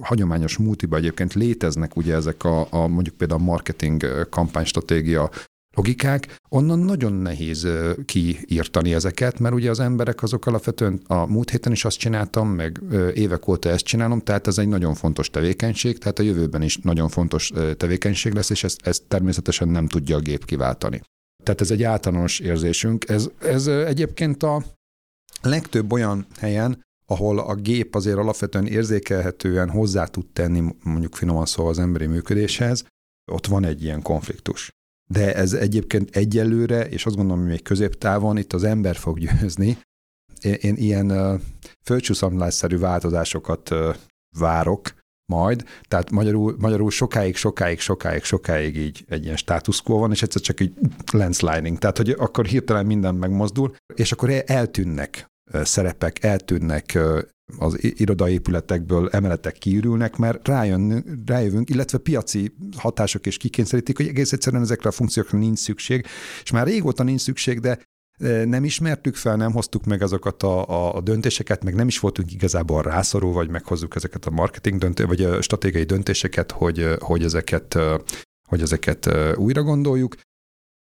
hagyományos múltiban egyébként léteznek ugye ezek a, a mondjuk például marketing kampánystratégia logikák, onnan nagyon nehéz kiírtani ezeket, mert ugye az emberek azok alapvetően a múlt héten is azt csináltam, meg évek óta ezt csinálom, tehát ez egy nagyon fontos tevékenység, tehát a jövőben is nagyon fontos tevékenység lesz, és ezt, ezt természetesen nem tudja a gép kiváltani. Tehát ez egy általános érzésünk. Ez, ez egyébként a legtöbb olyan helyen, ahol a gép azért alapvetően érzékelhetően hozzá tud tenni, mondjuk finoman szóval az emberi működéshez, ott van egy ilyen konfliktus. De ez egyébként egyelőre, és azt gondolom, hogy még középtávon itt az ember fog győzni. Én, én ilyen uh, földcsúszamlásszerű változásokat uh, várok majd, tehát magyarul, magyarul sokáig, sokáig, sokáig, sokáig így egy ilyen status quo van, és egyszer csak így landsliding, tehát hogy akkor hirtelen minden megmozdul, és akkor eltűnnek szerepek eltűnnek az irodaépületekből, emeletek kiürülnek, mert rájön, rájövünk, illetve piaci hatások is kikényszerítik, hogy egész egyszerűen ezekre a funkciókra nincs szükség, és már régóta nincs szükség, de nem ismertük fel, nem hoztuk meg azokat a, a, döntéseket, meg nem is voltunk igazából rászorulva, vagy meghozzuk ezeket a marketing döntő, vagy a stratégiai döntéseket, hogy, hogy ezeket hogy ezeket újra gondoljuk.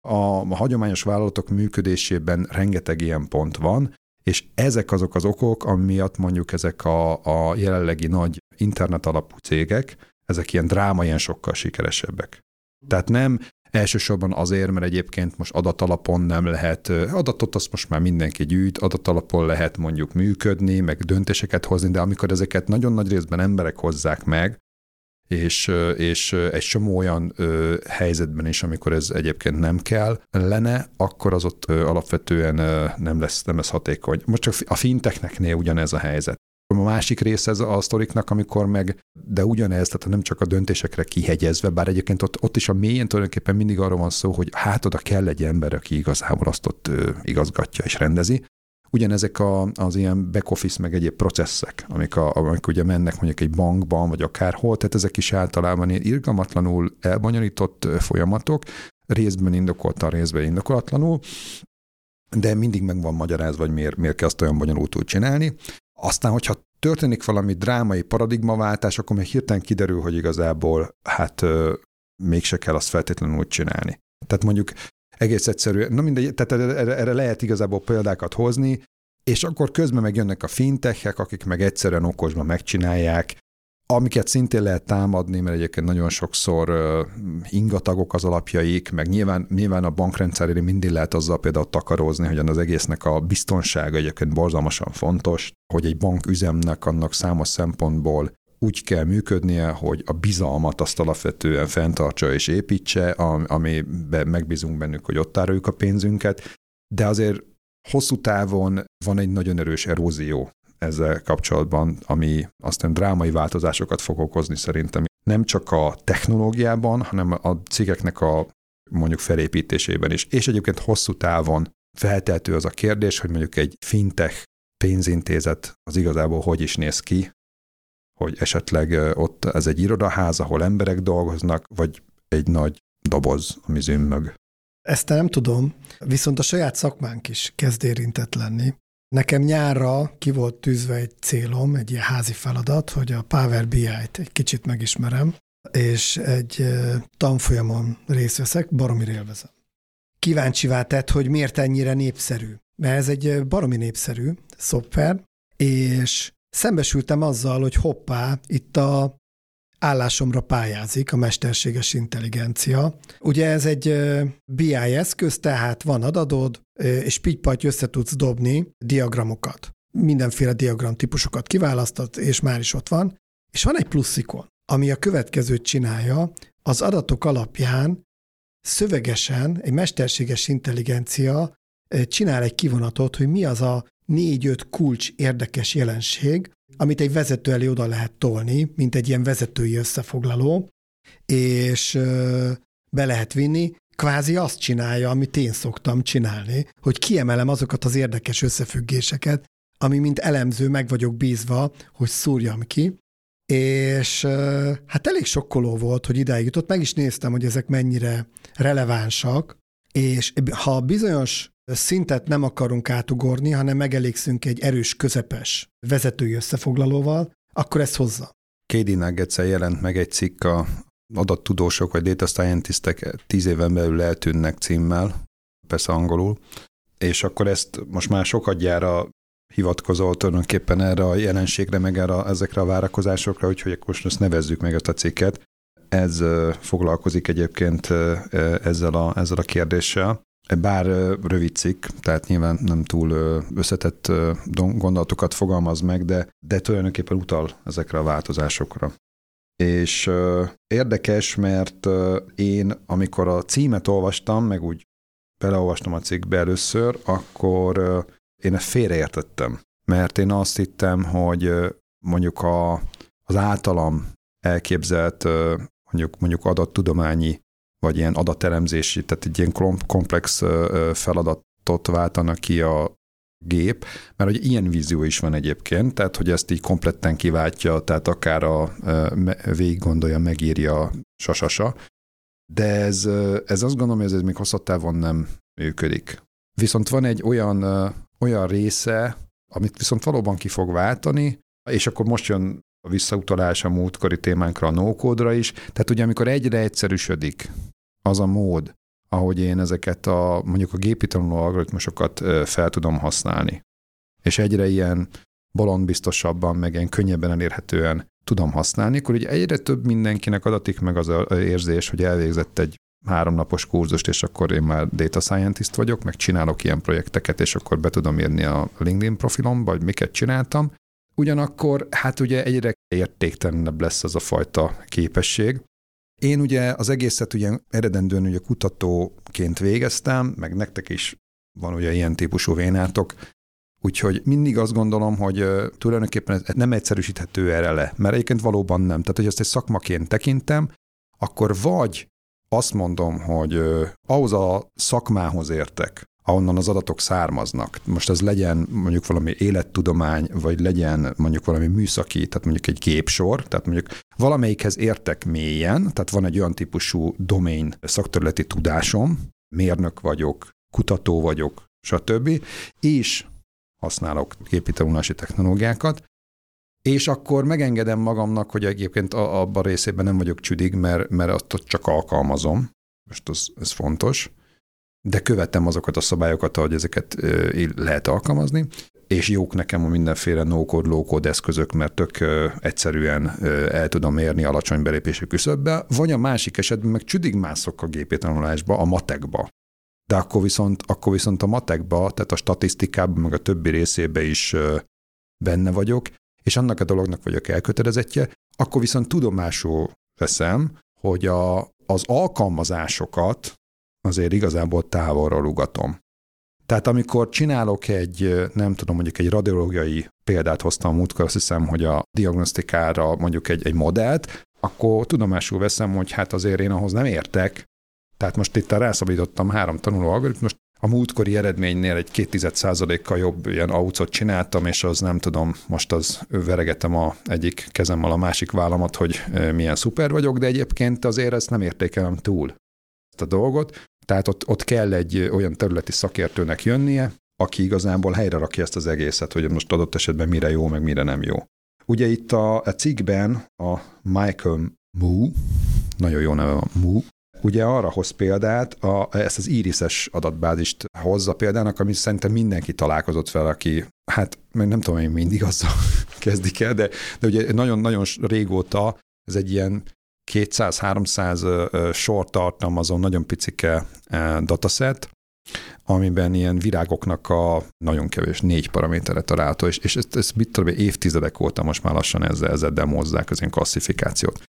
A hagyományos vállalatok működésében rengeteg ilyen pont van, és ezek azok az okok, amiatt mondjuk ezek a, a jelenlegi nagy internet alapú cégek, ezek ilyen dráma, ilyen sokkal sikeresebbek. Tehát nem elsősorban azért, mert egyébként most adatalapon nem lehet, adatot azt most már mindenki gyűjt, adatalapon lehet mondjuk működni, meg döntéseket hozni, de amikor ezeket nagyon nagy részben emberek hozzák meg, és, és egy csomó olyan helyzetben is, amikor ez egyébként nem kell lenne, akkor az ott alapvetően nem, lesz, nem lesz hatékony. Most csak a fintekneknél ugyanez a helyzet. A másik része ez a sztoriknak, amikor meg, de ugyanez, tehát nem csak a döntésekre kihegyezve, bár egyébként ott, ott is a mélyen tulajdonképpen mindig arról van szó, hogy hát oda kell egy ember, aki igazából azt ott ö, igazgatja és rendezi, Ugyanezek a, az ilyen back office meg egyéb processzek, amik, a, amik ugye mennek mondjuk egy bankban, vagy akárhol, tehát ezek is általában ilyen irgalmatlanul elbonyolított folyamatok, részben indokoltan, részben indokolatlanul, de mindig meg van magyarázva, hogy miért, miért kell azt olyan bonyolultul csinálni. Aztán, hogyha történik valami drámai paradigmaváltás, akkor még hirtelen kiderül, hogy igazából hát mégse kell azt feltétlenül úgy csinálni. Tehát mondjuk egész egyszerűen, na mindegy, tehát erre, erre lehet igazából példákat hozni, és akkor közben megjönnek a fintechek, akik meg egyszerűen okosban megcsinálják, amiket szintén lehet támadni, mert egyébként nagyon sokszor ingatagok az alapjaik, meg nyilván, nyilván a bankrendszerére mindig lehet azzal például takarózni, hogy az egésznek a biztonsága egyébként borzalmasan fontos, hogy egy banküzemnek annak számos szempontból úgy kell működnie, hogy a bizalmat azt alapvetően fenntartsa és építse, ami megbízunk bennük, hogy ott tároljuk a pénzünket, de azért hosszú távon van egy nagyon erős erózió ezzel kapcsolatban, ami aztán drámai változásokat fog okozni szerintem. Nem csak a technológiában, hanem a cégeknek a mondjuk felépítésében is. És egyébként hosszú távon feltehető az a kérdés, hogy mondjuk egy fintech pénzintézet az igazából hogy is néz ki, hogy esetleg ott ez egy irodaház, ahol emberek dolgoznak, vagy egy nagy doboz, ami zümmög. Ezt nem tudom, viszont a saját szakmánk is kezd érintett lenni. Nekem nyárra ki volt tűzve egy célom, egy ilyen házi feladat, hogy a Power BI-t egy kicsit megismerem, és egy tanfolyamon részt veszek, baromi élvezem. Kíváncsivá tett, hogy miért ennyire népszerű. Mert ez egy baromi népszerű szoftver, és szembesültem azzal, hogy hoppá, itt a állásomra pályázik a mesterséges intelligencia. Ugye ez egy BI eszköz, tehát van adatod, és pitty össze tudsz dobni diagramokat. Mindenféle diagram típusokat kiválasztott, és már is ott van. És van egy pluszikon, ami a következőt csinálja, az adatok alapján szövegesen egy mesterséges intelligencia csinál egy kivonatot, hogy mi az a négy-öt kulcs érdekes jelenség, amit egy vezető elé oda lehet tolni, mint egy ilyen vezetői összefoglaló, és be lehet vinni, kvázi azt csinálja, amit én szoktam csinálni, hogy kiemelem azokat az érdekes összefüggéseket, ami mint elemző meg vagyok bízva, hogy szúrjam ki, és hát elég sokkoló volt, hogy idáig jutott, meg is néztem, hogy ezek mennyire relevánsak, és ha bizonyos szintet nem akarunk átugorni, hanem megelégszünk egy erős, közepes vezetői összefoglalóval, akkor ezt hozza. Katie nuggets jelent meg egy cikk a adattudósok vagy data scientistek tíz éven belül eltűnnek címmel, persze angolul, és akkor ezt most már sokadjára hivatkozol tulajdonképpen erre a jelenségre, meg erre, ezekre a várakozásokra, úgyhogy akkor most nevezzük meg ezt a cikket. Ez foglalkozik egyébként ezzel a, ezzel a kérdéssel. Bár rövid cikk, tehát nyilván nem túl összetett gondolatokat fogalmaz meg, de, de tulajdonképpen utal ezekre a változásokra. És érdekes, mert én, amikor a címet olvastam, meg úgy beleolvastam a cikkbe először, akkor én ezt félreértettem. Mert én azt hittem, hogy mondjuk a, az általam elképzelt mondjuk, mondjuk adattudományi vagy ilyen adatelemzési, tehát egy ilyen komplex feladatot váltanak ki a gép, mert hogy ilyen vízió is van egyébként, tehát hogy ezt így kompletten kiváltja, tehát akár a végig gondolja, megírja sasasa, de ez, ez azt gondolom, hogy ez még hosszabb távon nem működik. Viszont van egy olyan, olyan része, amit viszont valóban ki fog váltani, és akkor most jön a visszautalás a múltkori témánkra, a no is. Tehát ugye amikor egyre egyszerűsödik az a mód, ahogy én ezeket a mondjuk a gépi tanuló algoritmusokat fel tudom használni, és egyre ilyen bolondbiztosabban, meg ilyen könnyebben elérhetően tudom használni, akkor ugye egyre több mindenkinek adatik meg az a érzés, hogy elvégzett egy háromnapos kurzust, és akkor én már data scientist vagyok, meg csinálok ilyen projekteket, és akkor be tudom írni a LinkedIn profilomba, vagy miket csináltam, Ugyanakkor hát ugye egyre értéktelenebb lesz az a fajta képesség. Én ugye az egészet ugye eredendően ugye kutatóként végeztem, meg nektek is van ugye ilyen típusú vénátok, Úgyhogy mindig azt gondolom, hogy tulajdonképpen ez nem egyszerűsíthető erre le, mert egyébként valóban nem. Tehát, hogy ezt egy szakmaként tekintem, akkor vagy azt mondom, hogy ahhoz a szakmához értek, ahonnan az adatok származnak. Most ez legyen mondjuk valami élettudomány, vagy legyen mondjuk valami műszaki, tehát mondjuk egy képsor, tehát mondjuk valamelyikhez értek mélyen, tehát van egy olyan típusú domain szakterületi tudásom, mérnök vagyok, kutató vagyok, stb. És használok gépi tanulási technológiákat, és akkor megengedem magamnak, hogy egyébként abban részében nem vagyok csüdig, mert, mert azt csak alkalmazom. Most az, ez fontos de követem azokat a szabályokat, ahogy ezeket lehet alkalmazni, és jók nekem a mindenféle no-code, low-code eszközök, mert tök egyszerűen el tudom érni alacsony belépési küszöbbe, vagy a másik esetben meg csüdig mászok a gépi tanulásba, a matekba. De akkor viszont, akkor viszont a matekba, tehát a statisztikában, meg a többi részébe is benne vagyok, és annak a dolognak vagyok elkötelezettje, akkor viszont tudomásul veszem, hogy a, az alkalmazásokat azért igazából távolról ugatom. Tehát amikor csinálok egy, nem tudom, mondjuk egy radiológiai példát hoztam múltkor, azt hiszem, hogy a diagnosztikára mondjuk egy, egy modellt, akkor tudomásul veszem, hogy hát azért én ahhoz nem értek. Tehát most itt rászabadítottam három tanuló algoritmust, a múltkori eredménynél egy 2 kal jobb ilyen aucot csináltam, és az nem tudom, most az veregetem a egyik kezemmel a másik vállamat, hogy milyen szuper vagyok, de egyébként azért ezt nem értékelem túl ezt a dolgot. Tehát ott, ott kell egy olyan területi szakértőnek jönnie, aki igazából helyre rakja ezt az egészet, hogy most adott esetben mire jó, meg mire nem jó. Ugye itt a, a cikkben a Michael Mu, nagyon jó neve a Mu, ugye arra hoz példát, a, ezt az irises adatbázist hozza példának, ami szerintem mindenki találkozott fel, aki, hát nem tudom, én mindig azzal kezdik el, de, de ugye nagyon-nagyon régóta ez egy ilyen 200-300 sor tartalmazó, nagyon picike dataset, amiben ilyen virágoknak a nagyon kevés négy paraméterre található, és, és ezt, ezt mit tudom, évtizedek óta most már lassan ezzel, ezzel demozzák az ilyen klasszifikációt.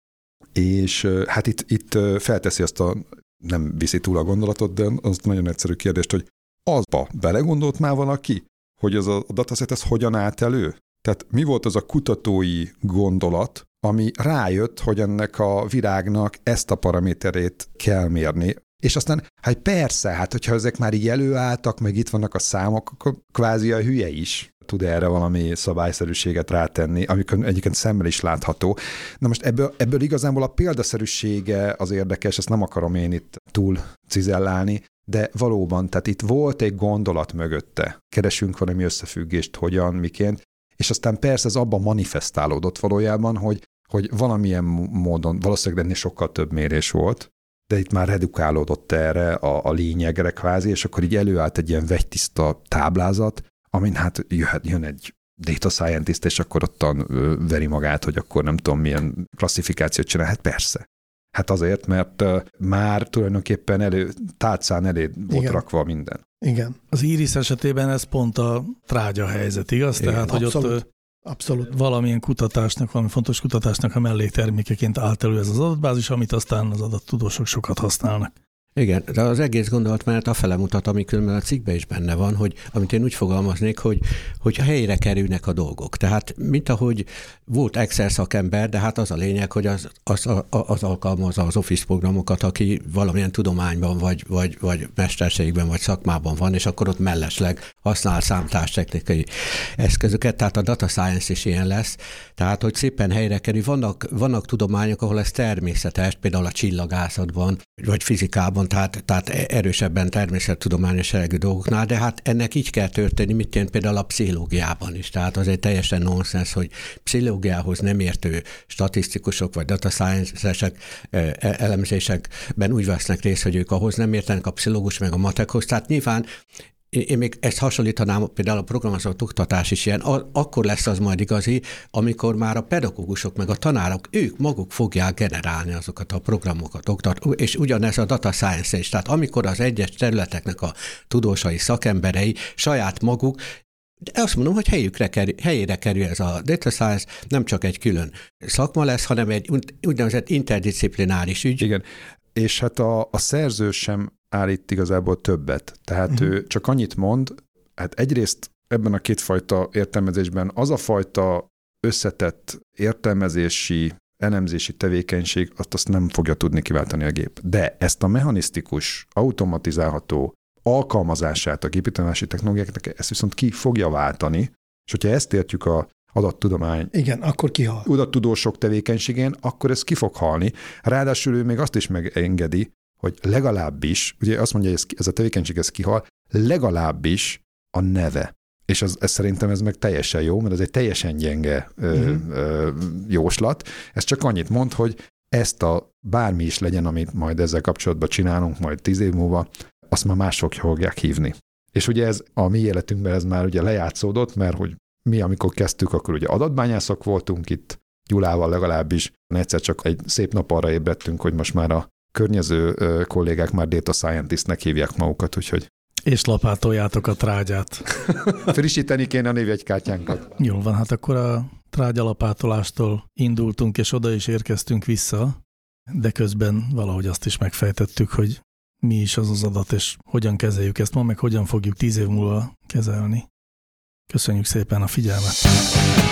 És hát itt, itt felteszi azt a, nem viszi túl a gondolatot, de az nagyon egyszerű kérdést, hogy azba belegondolt már valaki, hogy az a dataset ez hogyan állt elő? Tehát mi volt az a kutatói gondolat, ami rájött, hogy ennek a virágnak ezt a paraméterét kell mérni, és aztán, hát persze, hát hogyha ezek már így előálltak, meg itt vannak a számok, akkor kvázi a hülye is tud erre valami szabályszerűséget rátenni, amikor egyébként szemmel is látható. Na most ebből, ebből igazából a példaszerűsége az érdekes, ezt nem akarom én itt túl cizellálni, de valóban, tehát itt volt egy gondolat mögötte. Keresünk valami összefüggést, hogyan, miként, és aztán persze ez abban manifestálódott valójában, hogy, hogy valamilyen módon, valószínűleg ennél sokkal több mérés volt, de itt már redukálódott erre a, a lényegre kvázi, és akkor így előállt egy ilyen vegytiszta táblázat, amin hát jöhet, jön egy data scientist, és akkor ottan veri magát, hogy akkor nem tudom milyen klasszifikációt csinál. Hát persze. Hát azért, mert már tulajdonképpen elő, tálcán elé volt Igen. rakva minden. Igen. Az Iris esetében ez pont a trágya helyzet, igaz? Igen. Tehát, hogy Abszolút. ott Abszolút. Valamilyen kutatásnak, valami fontos kutatásnak a melléktermékeként állt elő ez az adatbázis, amit aztán az adattudósok sokat használnak. Igen, de az egész gondolatmenet afele mutat, ami különben a cikkben is benne van, hogy amit én úgy fogalmaznék, hogy, hogy a helyre kerülnek a dolgok. Tehát, mint ahogy volt Excel szakember, de hát az a lényeg, hogy az, az, az alkalmazza az Office programokat, aki valamilyen tudományban, vagy, vagy, vagy mesterségben, vagy szakmában van, és akkor ott mellesleg használ számtástechnikai eszközöket, tehát a data science is ilyen lesz. Tehát, hogy szépen helyre kerül. Vannak, vannak tudományok, ahol ez természetes, például a csillagászatban, vagy fizikában, dolgokon, tehát, tehát erősebben természettudományos jellegű dolgoknál, de hát ennek így kell történni, mint én például a pszichológiában is. Tehát az egy teljesen nonsens, hogy pszichológiához nem értő statisztikusok vagy data science-esek e, elemzésekben úgy vesznek részt, hogy ők ahhoz nem értenek a pszichológus meg a matekhoz. Tehát nyilván én még ezt hasonlítanám, például a programozott oktatás is ilyen, akkor lesz az majd igazi, amikor már a pedagógusok meg a tanárok, ők maguk fogják generálni azokat a programokat, oktat, és ugyanez a data science is. Tehát amikor az egyes területeknek a tudósai, szakemberei saját maguk de azt mondom, hogy helyükre kerül, helyére kerül ez a data science, nem csak egy külön szakma lesz, hanem egy úgynevezett interdisziplináris ügy. Igen, és hát a, a szerző sem állít igazából többet. Tehát uh-huh. ő csak annyit mond, hát egyrészt ebben a kétfajta értelmezésben az a fajta összetett értelmezési, elemzési tevékenység, azt, azt nem fogja tudni kiváltani a gép. De ezt a mechanisztikus, automatizálható alkalmazását a gépítanási technológiáknak, ezt viszont ki fogja váltani, és hogyha ezt értjük a adattudomány. Igen, akkor kihal. Adattudósok tevékenységén, akkor ez ki fog halni. Ráadásul ő még azt is megengedi, hogy legalábbis, ugye azt mondja, hogy ez, ez a tevékenység ez kihal, legalábbis a neve. És az, ez szerintem ez meg teljesen jó, mert ez egy teljesen gyenge ö, uh-huh. ö, jóslat. Ez csak annyit mond, hogy ezt a bármi is legyen, amit majd ezzel kapcsolatban csinálunk, majd tíz év múlva, azt már mások fogják hívni. És ugye ez a mi életünkben ez már ugye lejátszódott, mert hogy mi, amikor kezdtük, akkor ugye adatbányászok voltunk itt, Gyulával legalábbis. Egyszer csak egy szép nap arra ébredtünk, hogy most már a környező kollégák már data scientistnek hívják magukat, úgyhogy és lapátoljátok a trágyát. Frissíteni kéne a névjegykártyánkat. Jó van, hát akkor a trágyalapátolástól indultunk, és oda is érkeztünk vissza, de közben valahogy azt is megfejtettük, hogy mi is az az adat, és hogyan kezeljük ezt ma, meg hogyan fogjuk tíz év múlva kezelni. Köszönjük szépen a figyelmet!